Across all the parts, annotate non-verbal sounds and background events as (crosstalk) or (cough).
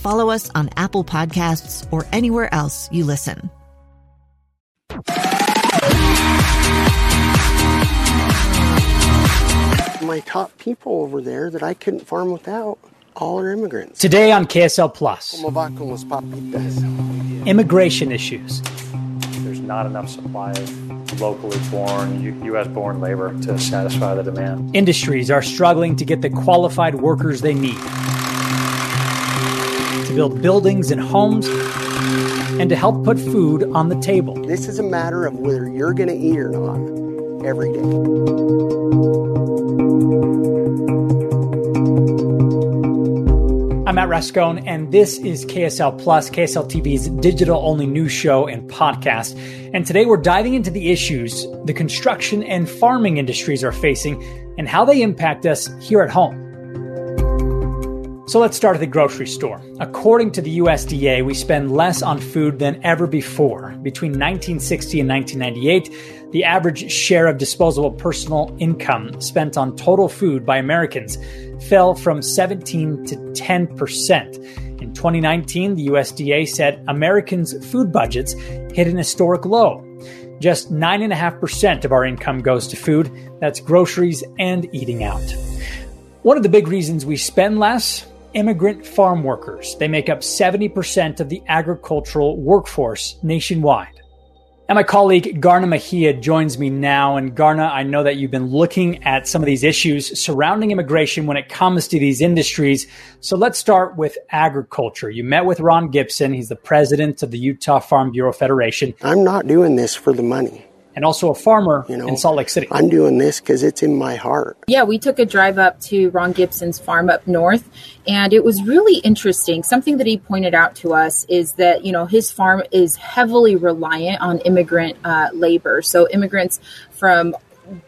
follow us on Apple Podcasts, or anywhere else you listen. My top people over there that I couldn't farm without, all are immigrants. Today on KSL Plus, Como va con los papitas? immigration issues. There's not enough supply of locally born, U.S. born labor to satisfy the demand. Industries are struggling to get the qualified workers they need to build buildings and homes and to help put food on the table. This is a matter of whether you're going to eat or not every day. I'm Matt Rascon, and this is KSL Plus, KSL TV's digital only news show and podcast. And today we're diving into the issues the construction and farming industries are facing and how they impact us here at home. So let's start at the grocery store. According to the USDA, we spend less on food than ever before. Between 1960 and 1998, the average share of disposable personal income spent on total food by Americans fell from 17 to 10%. In 2019, the USDA said Americans' food budgets hit an historic low. Just 9.5% of our income goes to food. That's groceries and eating out. One of the big reasons we spend less immigrant farm workers. They make up 70% of the agricultural workforce nationwide. And my colleague Garna Mejia joins me now. And Garna, I know that you've been looking at some of these issues surrounding immigration when it comes to these industries. So let's start with agriculture. You met with Ron Gibson. He's the president of the Utah Farm Bureau Federation I'm not doing this for the money. And also a farmer You know, in Salt Lake City. I'm doing this because it's in my heart. Yeah, we took a drive up to Ron Gibson's farm up north, and it was really interesting. Something that he pointed out to us is that, you know, his farm is heavily reliant on immigrant uh, labor. So, immigrants from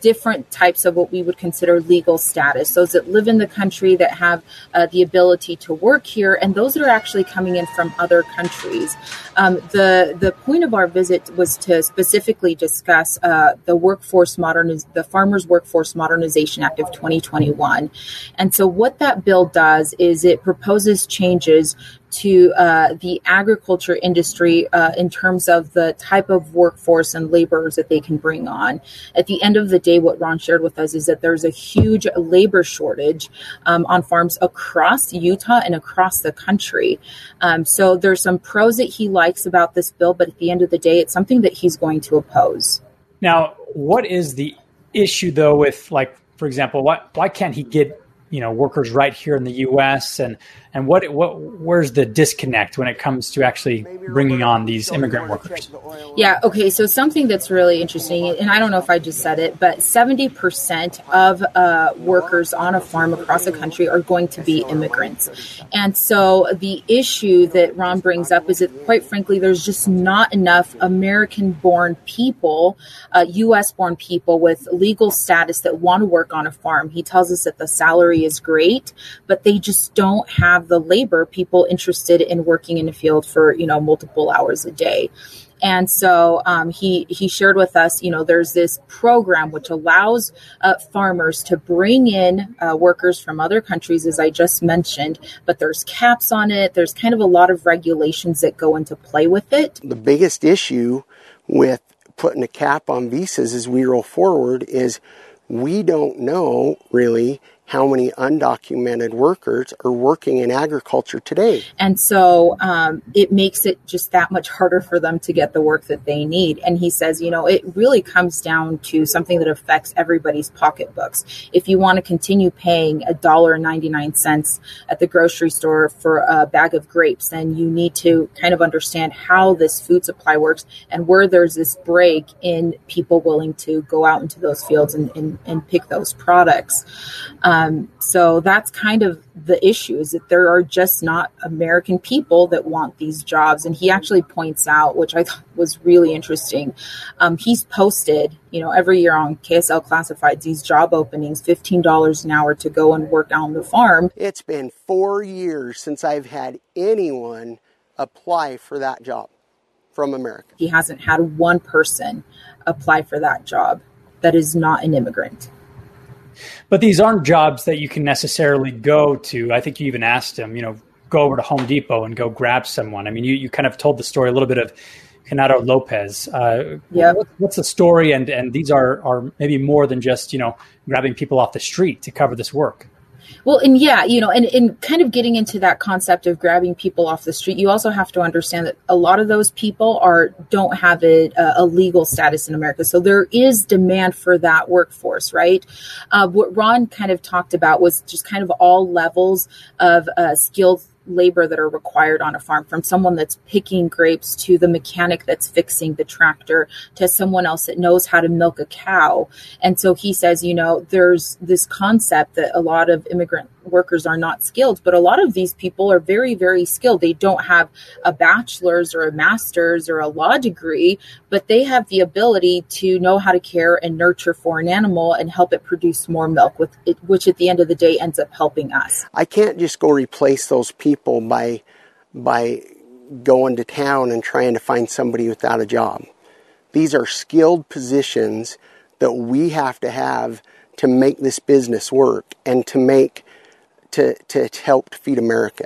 different types of what we would consider legal status. Those that live in the country that have uh, the ability to work here and those that are actually coming in from other countries. Um, the the point of our visit was to specifically discuss uh, the workforce moderniz- the farmers workforce modernization act of 2021 and so what that bill does is it proposes changes to uh, the agriculture industry uh, in terms of the type of workforce and laborers that they can bring on. At the end of the day, what Ron shared with us is that there's a huge labor shortage um, on farms across Utah and across the country. Um, so there's some pros that he likes about this bill, but at the end of the day, it's something that he's going to oppose. Now, what is the issue though with like, for example, why why can't he get you know workers right here in the U.S. and and what what where's the disconnect when it comes to actually bringing on these immigrant workers? Yeah, okay. So something that's really interesting, and I don't know if I just said it, but 70% of uh, workers on a farm across the country are going to be immigrants. And so the issue that Ron brings up is that, quite frankly, there's just not enough American born people, uh, US born people with legal status that want to work on a farm. He tells us that the salary is great, but they just don't have the labor people interested in working in the field for, you know, multiple hours a day. And so um, he he shared with us, you know, there's this program which allows uh, farmers to bring in uh, workers from other countries, as I just mentioned, but there's caps on it. There's kind of a lot of regulations that go into play with it. The biggest issue with putting a cap on visas as we roll forward is we don't know really how many undocumented workers are working in agriculture today. And so um, it makes it just that much harder for them to get the work that they need. And he says, you know, it really comes down to something that affects everybody's pocketbooks. If you want to continue paying a dollar ninety nine cents at the grocery store for a bag of grapes, then you need to kind of understand how this food supply works and where there's this break in people willing to go out into those fields and, and, and pick those products. Um, so that's kind of the issue is that there are just not American people that want these jobs. And he actually points out, which I thought was really interesting. Um, he's posted, you know, every year on KSL Classifieds these job openings, $15 an hour to go and work on the farm. It's been four years since I've had anyone apply for that job from America. He hasn't had one person apply for that job that is not an immigrant. But these aren't jobs that you can necessarily go to. I think you even asked him, you know, go over to Home Depot and go grab someone. I mean, you, you kind of told the story a little bit of Canado Lopez. Uh, yeah. What, what's the story? And, and these are, are maybe more than just, you know, grabbing people off the street to cover this work. Well, and yeah, you know, and, and kind of getting into that concept of grabbing people off the street, you also have to understand that a lot of those people are don't have a, a legal status in America, so there is demand for that workforce, right? Uh, what Ron kind of talked about was just kind of all levels of uh, skilled labor that are required on a farm from someone that's picking grapes to the mechanic that's fixing the tractor to someone else that knows how to milk a cow. And so he says you know there's this concept that a lot of immigrant workers are not skilled but a lot of these people are very very skilled they don't have a bachelor's or a master's or a law degree but they have the ability to know how to care and nurture for an animal and help it produce more milk with it, which at the end of the day ends up helping us I can't just go replace those people by by going to town and trying to find somebody without a job. These are skilled positions that we have to have to make this business work and to make to, to help feed America.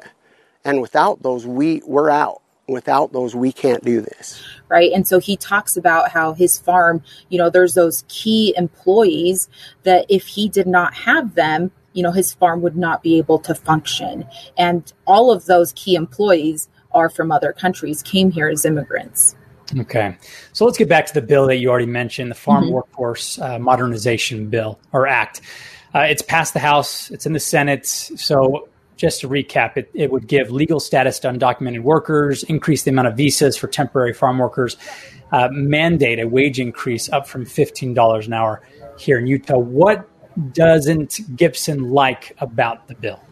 And without those we we're out. Without those we can't do this. Right. And so he talks about how his farm, you know, there's those key employees that if he did not have them, you know, his farm would not be able to function. And all of those key employees are from other countries, came here as immigrants. Okay. So let's get back to the bill that you already mentioned, the Farm mm-hmm. Workforce uh, Modernization Bill or Act. Uh, it's passed the House, it's in the Senate. So just to recap, it, it would give legal status to undocumented workers, increase the amount of visas for temporary farm workers, uh, mandate a wage increase up from $15 an hour here in Utah. What doesn't Gibson like about the bill?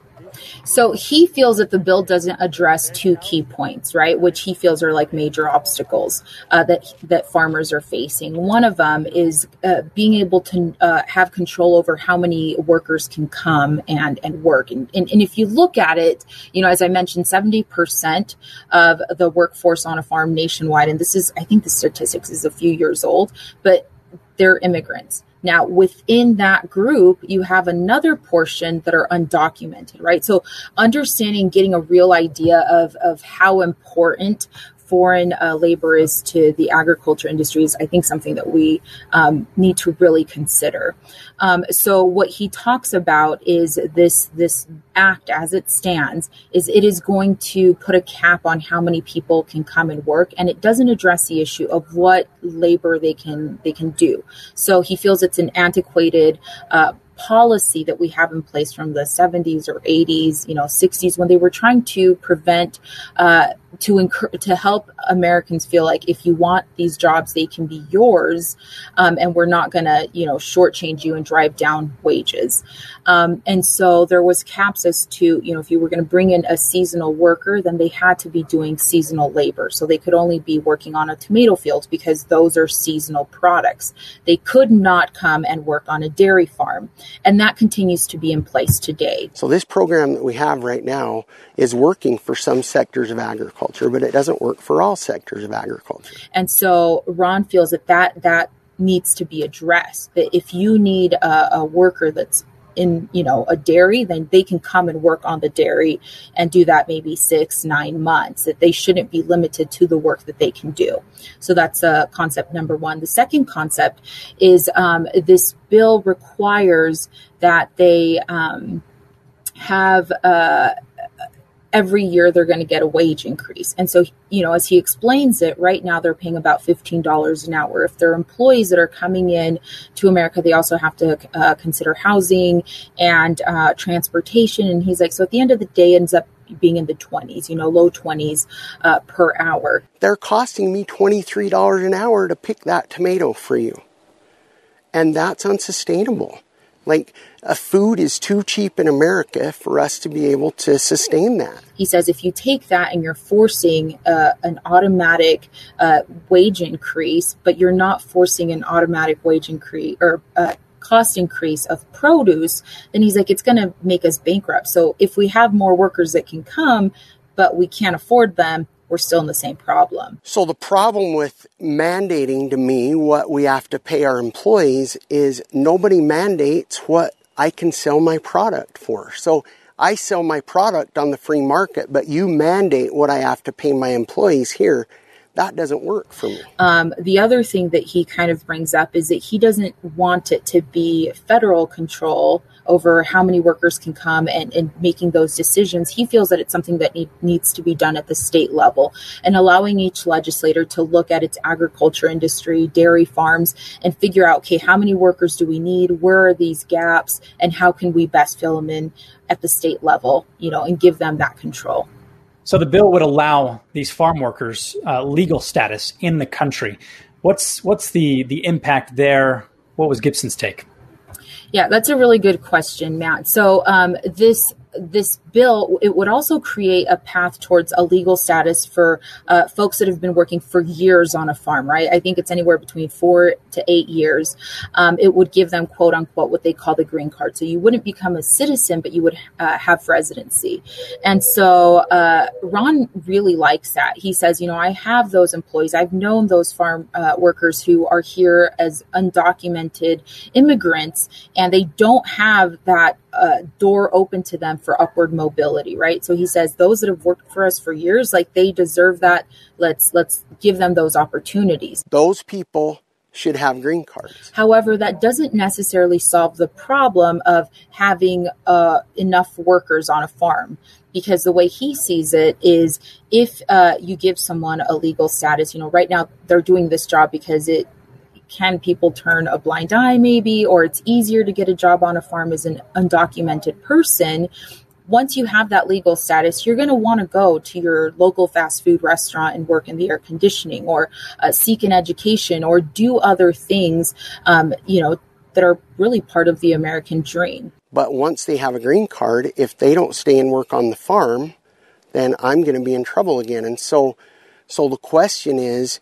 So he feels that the bill doesn't address two key points, right? Which he feels are like major obstacles uh, that that farmers are facing. One of them is uh, being able to uh, have control over how many workers can come and and work. And, and, and if you look at it, you know, as I mentioned, seventy percent of the workforce on a farm nationwide, and this is I think the statistics is a few years old, but they're immigrants. Now, within that group, you have another portion that are undocumented, right? So, understanding, getting a real idea of, of how important foreign uh, labor is to the agriculture industry is, I think, something that we um, need to really consider. Um, so, what he talks about is this this act, as it stands, is it is going to put a cap on how many people can come and work, and it doesn't address the issue of what labor they can they can do. So, he feels it's an antiquated. Uh, policy that we have in place from the 70s or 80s, you know, 60s, when they were trying to prevent uh, to encourage to help Americans feel like if you want these jobs, they can be yours, um, and we're not going to you know shortchange you and drive down wages. Um, and so there was caps as to you know if you were going to bring in a seasonal worker, then they had to be doing seasonal labor, so they could only be working on a tomato field because those are seasonal products. They could not come and work on a dairy farm, and that continues to be in place today. So this program that we have right now is working for some sectors of agriculture but it doesn't work for all sectors of agriculture. And so Ron feels that that, that needs to be addressed. That if you need a, a worker that's in you know a dairy then they can come and work on the dairy and do that maybe six nine months that they shouldn't be limited to the work that they can do. So that's uh, concept number one. The second concept is um, this bill requires that they um, have uh, every year they're going to get a wage increase. And so, you know, as he explains it, right now they're paying about $15 an hour. If they're employees that are coming in to America, they also have to uh, consider housing and uh, transportation. And he's like, so at the end of the day, ends up being in the 20s, you know, low 20s uh, per hour. They're costing me $23 an hour to pick that tomato for you. And that's unsustainable. Like, a food is too cheap in America for us to be able to sustain that. He says if you take that and you're forcing uh, an automatic uh, wage increase, but you're not forcing an automatic wage increase or uh, cost increase of produce, then he's like, it's going to make us bankrupt. So if we have more workers that can come, but we can't afford them, we're still in the same problem. So the problem with mandating to me what we have to pay our employees is nobody mandates what I can sell my product for. So I sell my product on the free market, but you mandate what I have to pay my employees here that doesn't work for me. Um, the other thing that he kind of brings up is that he doesn't want it to be federal control over how many workers can come and, and making those decisions. He feels that it's something that need, needs to be done at the state level and allowing each legislator to look at its agriculture industry, dairy farms, and figure out, okay, how many workers do we need? Where are these gaps? And how can we best fill them in at the state level, you know, and give them that control? So the bill would allow these farm workers uh, legal status in the country. What's what's the the impact there? What was Gibson's take? Yeah, that's a really good question, Matt. So um, this this bill it would also create a path towards a legal status for uh, folks that have been working for years on a farm right? I think it's anywhere between four to eight years. Um, it would give them quote unquote what they call the green card. So you wouldn't become a citizen but you would uh, have residency. And so uh, ron really likes that. He says you know i have those employees. I've known those farm uh, workers who are here as undocumented immigrants and they don't have that uh, door open to them for upward mobility, right? So he says those that have worked for us for years, like they deserve that. Let's let's give them those opportunities. Those people should have green cards. However, that doesn't necessarily solve the problem of having uh, enough workers on a farm. Because the way he sees it is if uh, you give someone a legal status, you know, right now they're doing this job because it can people turn a blind eye maybe or it's easier to get a job on a farm as an undocumented person once you have that legal status, you're going to want to go to your local fast food restaurant and work in the air conditioning or uh, seek an education or do other things, um, you know, that are really part of the American dream. But once they have a green card, if they don't stay and work on the farm, then I'm going to be in trouble again. And so, so the question is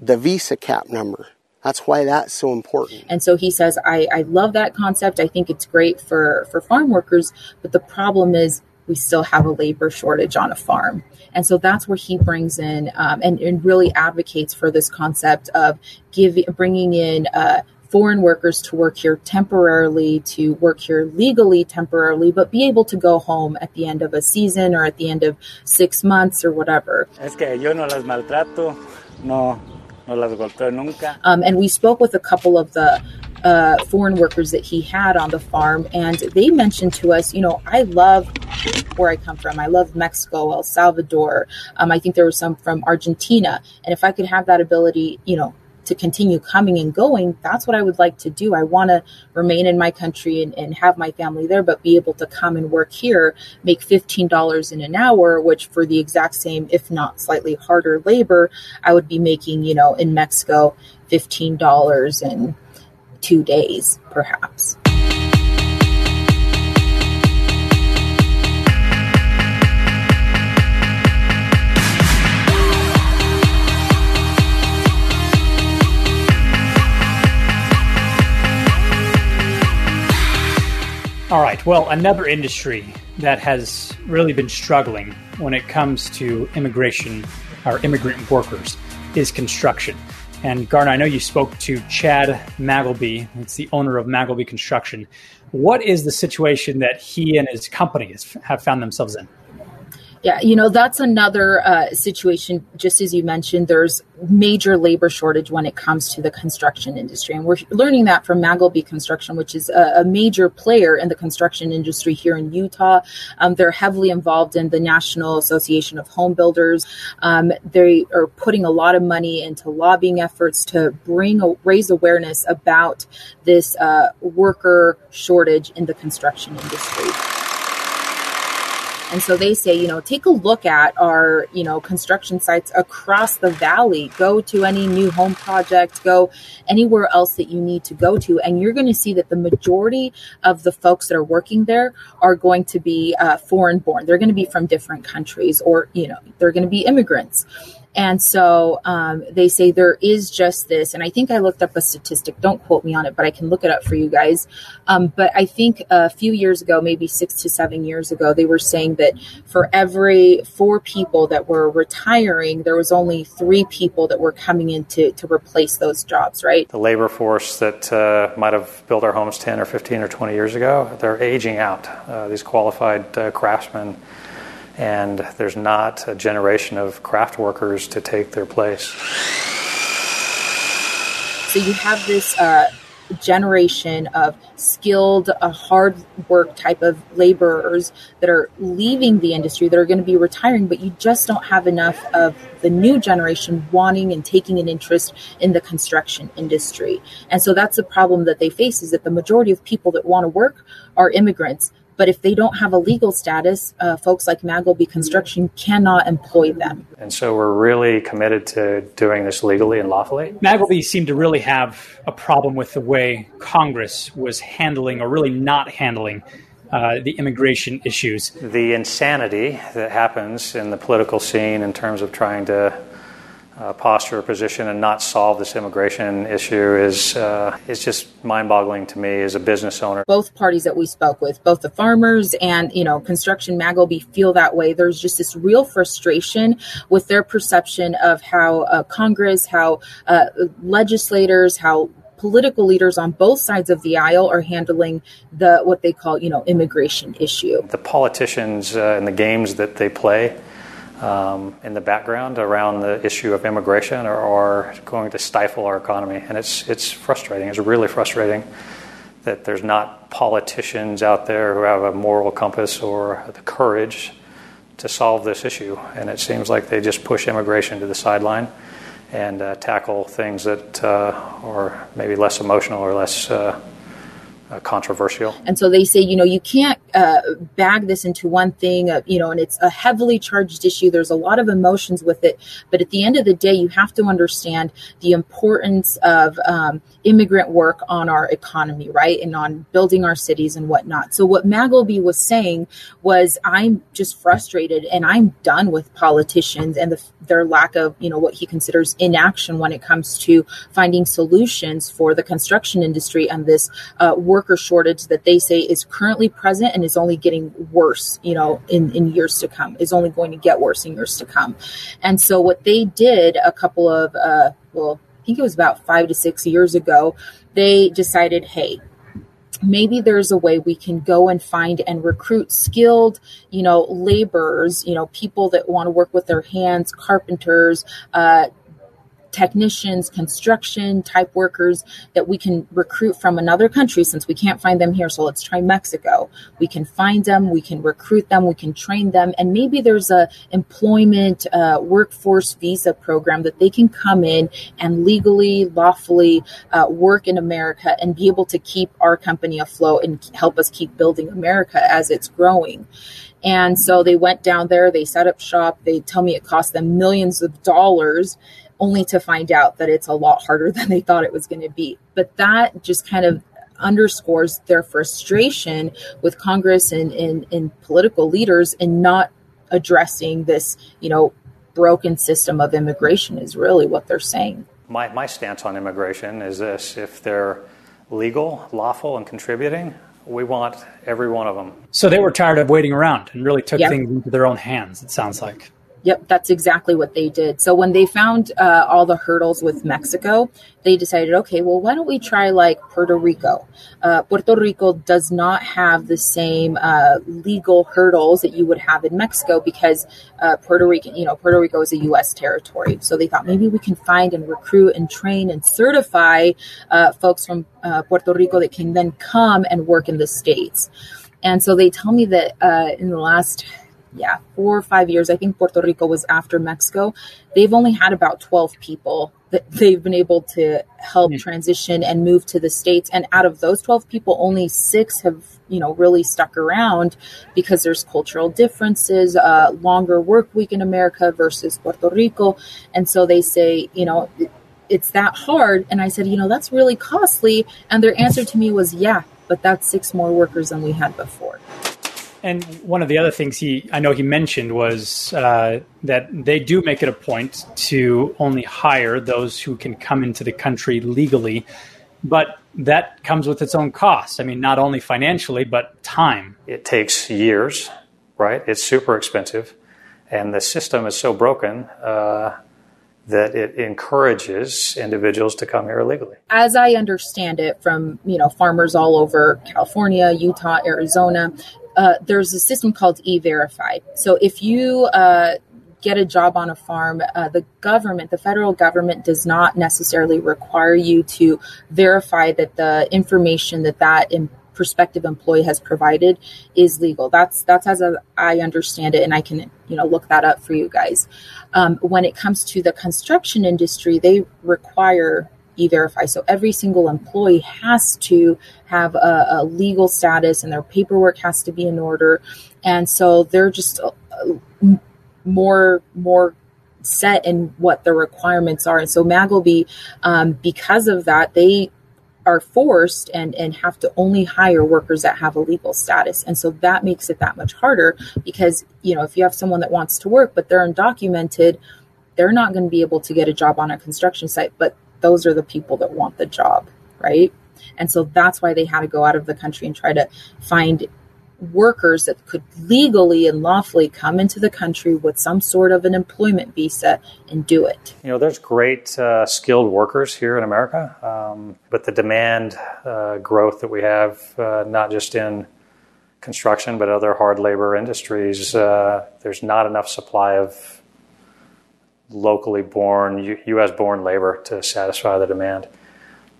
the visa cap number. That's why that's so important. And so he says, I, I love that concept. I think it's great for, for farm workers, but the problem is we still have a labor shortage on a farm. And so that's where he brings in um, and, and really advocates for this concept of giving, bringing in uh, foreign workers to work here temporarily, to work here legally temporarily, but be able to go home at the end of a season or at the end of six months or whatever. Es que yo no las maltrato, no, no las nunca. Um, and we spoke with a couple of the uh, foreign workers that he had on the farm, and they mentioned to us, you know, I love where I come from. I love Mexico, El Salvador. Um, I think there were some from Argentina, and if I could have that ability, you know, to continue coming and going, that's what I would like to do. I want to remain in my country and, and have my family there, but be able to come and work here, make $15 in an hour, which for the exact same, if not slightly harder labor, I would be making, you know, in Mexico, $15 in two days, perhaps. All right. Well, another industry that has really been struggling when it comes to immigration or immigrant workers is construction. And Garna, I know you spoke to Chad Magleby. It's the owner of Magleby Construction. What is the situation that he and his company have found themselves in? Yeah, you know, that's another uh, situation, just as you mentioned, there's major labor shortage when it comes to the construction industry. And we're learning that from Magleby Construction, which is a, a major player in the construction industry here in Utah. Um, they're heavily involved in the National Association of Home Builders. Um, they are putting a lot of money into lobbying efforts to bring raise awareness about this uh, worker shortage in the construction industry. And so they say, you know, take a look at our, you know, construction sites across the valley. Go to any new home project, go anywhere else that you need to go to. And you're going to see that the majority of the folks that are working there are going to be uh, foreign born. They're going to be from different countries or, you know, they're going to be immigrants. And so um, they say there is just this, and I think I looked up a statistic. Don't quote me on it, but I can look it up for you guys. Um, but I think a few years ago, maybe six to seven years ago, they were saying that for every four people that were retiring, there was only three people that were coming in to, to replace those jobs, right? The labor force that uh, might have built our homes 10 or 15 or 20 years ago, they're aging out. Uh, these qualified uh, craftsmen and there's not a generation of craft workers to take their place. So you have this uh, generation of skilled, uh, hard work type of laborers that are leaving the industry, that are going to be retiring, but you just don't have enough of the new generation wanting and taking an interest in the construction industry. And so that's the problem that they face is that the majority of people that want to work are immigrants but if they don't have a legal status, uh, folks like Magleby Construction cannot employ them. And so we're really committed to doing this legally and lawfully. Magleby seemed to really have a problem with the way Congress was handling or really not handling uh, the immigration issues. The insanity that happens in the political scene in terms of trying to uh, posture or position and not solve this immigration issue is uh, is just mind-boggling to me as a business owner. Both parties that we spoke with, both the farmers and you know construction Magleby, feel that way. There's just this real frustration with their perception of how uh, Congress, how uh, legislators, how political leaders on both sides of the aisle are handling the what they call you know immigration issue. The politicians uh, and the games that they play um, in the background around the issue of immigration are, are, going to stifle our economy. And it's, it's frustrating. It's really frustrating that there's not politicians out there who have a moral compass or the courage to solve this issue. And it seems like they just push immigration to the sideline and uh, tackle things that uh, are maybe less emotional or less. Uh, uh, controversial. And so they say, you know, you can't uh, bag this into one thing, uh, you know, and it's a heavily charged issue. There's a lot of emotions with it. But at the end of the day, you have to understand the importance of um, immigrant work on our economy, right? And on building our cities and whatnot. So what Magleby was saying was, I'm just frustrated and I'm done with politicians and the, their lack of, you know, what he considers inaction when it comes to finding solutions for the construction industry and this uh, worker shortage that they say is currently present and is only getting worse, you know, in, in years to come, is only going to get worse in years to come. And so what they did a couple of, uh, well, I think it was about five to six years ago, they decided, hey, maybe there's a way we can go and find and recruit skilled you know laborers you know people that want to work with their hands carpenters uh, technicians, construction type workers that we can recruit from another country since we can't find them here. So let's try Mexico. We can find them, we can recruit them, we can train them, and maybe there's a employment uh, workforce visa program that they can come in and legally, lawfully uh, work in America and be able to keep our company afloat and help us keep building America as it's growing. And so they went down there, they set up shop. They tell me it cost them millions of dollars only to find out that it's a lot harder (laughs) than they thought it was going to be. But that just kind of underscores their frustration with Congress and, and, and political leaders in not addressing this, you know, broken system of immigration is really what they're saying. My, my stance on immigration is this if they're legal, lawful, and contributing, we want every one of them. So they were tired of waiting around and really took yep. things into their own hands, it sounds like. Yep, that's exactly what they did. So when they found uh, all the hurdles with Mexico, they decided, okay, well, why don't we try like Puerto Rico? Uh, Puerto Rico does not have the same uh, legal hurdles that you would have in Mexico because uh, Puerto Rico, you know, Puerto Rico is a U.S. territory. So they thought maybe we can find and recruit and train and certify uh, folks from uh, Puerto Rico that can then come and work in the states. And so they tell me that in the last yeah, four or five years. I think Puerto Rico was after Mexico. They've only had about 12 people that (laughs) they've been able to help mm. transition and move to the States. And out of those 12 people, only six have, you know, really stuck around because there's cultural differences, uh, longer work week in America versus Puerto Rico. And so they say, you know, it's that hard. And I said, you know, that's really costly. And their answer to me was, yeah, but that's six more workers than we had before. And one of the other things he, I know he mentioned was uh, that they do make it a point to only hire those who can come into the country legally, but that comes with its own cost. I mean, not only financially, but time. It takes years, right? It's super expensive, and the system is so broken. Uh, that it encourages individuals to come here illegally. As I understand it from, you know, farmers all over California, Utah, Arizona, uh, there's a system called e-verify. So if you uh, get a job on a farm, uh, the government, the federal government, does not necessarily require you to verify that the information that that prospective employee has provided is legal. That's that's as a, I understand it, and I can you know look that up for you guys. Um, when it comes to the construction industry, they require e-verify. So every single employee has to have a, a, legal status and their paperwork has to be in order. And so they're just uh, more more set in what the requirements are. And so Magleby, um, because of that, they are forced and, and have to only hire workers that have a legal status. And so that makes it that much harder because, you know, if you have someone that wants to work, but they're undocumented, they're not going to be able to get a job on a construction site. But those are the people that want the job, right? And so that's why they had to go out of the country and try to find workers that could legally and lawfully come into the country with some sort of an employment visa and do it. You know, there's great uh, skilled workers here in America, um, but the demand uh, growth that we have, uh, not just in construction but other hard labor industries, uh, there's not enough supply of locally born, U- U.S. born labor to satisfy the demand.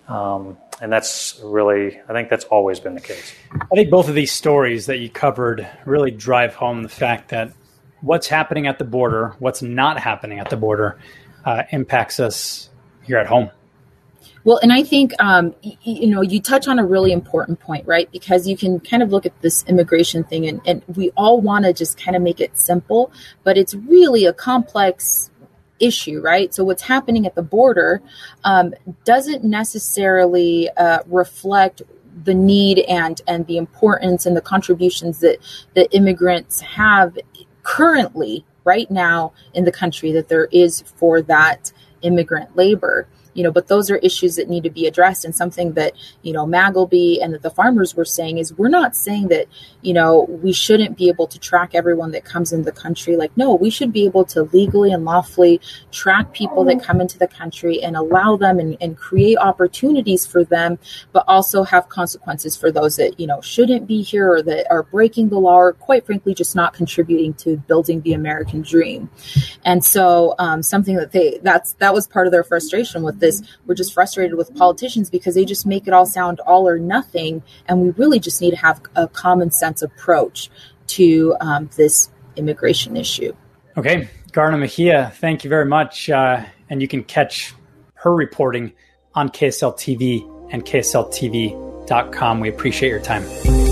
Um, and that's really, I think that's always been the case. I think both of these stories that you covered really drive home the fact that what's happening at the border, what's not happening at the border, uh, impacts us here at home. Well, and I think um, y- you know you touch on a really important point, right? Because you can kind of look at this immigration thing, and, and we all want to just kind of make it simple, but it's really a complex issue, right? So what's happening at the border um, doesn't necessarily uh, reflect the need and and the importance and the contributions that that immigrants have currently right now in the country that there is for that immigrant labor you know but those are issues that need to be addressed. And something that you know magleby and that the farmers were saying is we're not saying that you know we shouldn't be able to track everyone that comes into the country. Like no we should be able to legally and lawfully track people that come into the country and allow them and, and create opportunities for them but also have consequences for those that you know shouldn't be here or that are breaking the law or quite frankly just not contributing to building the american dream. And so um, something that they that's that was part of their frustration with this we're just frustrated with politicians because they just make it all sound all or nothing. And we really just need to have a common sense approach to um, this immigration issue. Okay. Garna Mejia, thank you very much. Uh, and you can catch her reporting on KSL TV and KSLTV.com. We appreciate your time.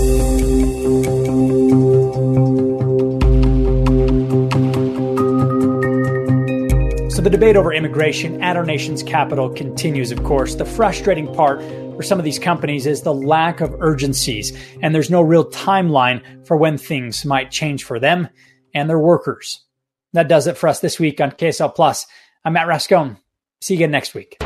So the debate over immigration at our nation's capital continues, of course. The frustrating part for some of these companies is the lack of urgencies, and there's no real timeline for when things might change for them and their workers. That does it for us this week on KSL Plus. I'm Matt Rascon. See you again next week.